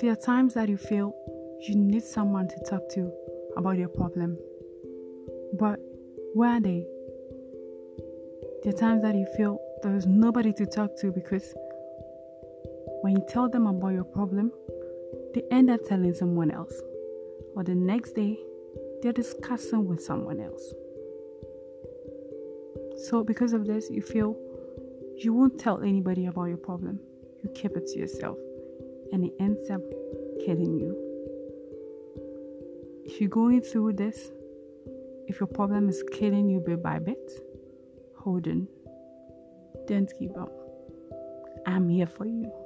There are times that you feel you need someone to talk to about your problem. But where are they? There are times that you feel there's nobody to talk to because when you tell them about your problem, they end up telling someone else. Or the next day, they're discussing with someone else. So, because of this, you feel you won't tell anybody about your problem. You keep it to yourself, and it ends up killing you. If you're going through this, if your problem is killing you bit by bit, hold on. Don't give up. I'm here for you.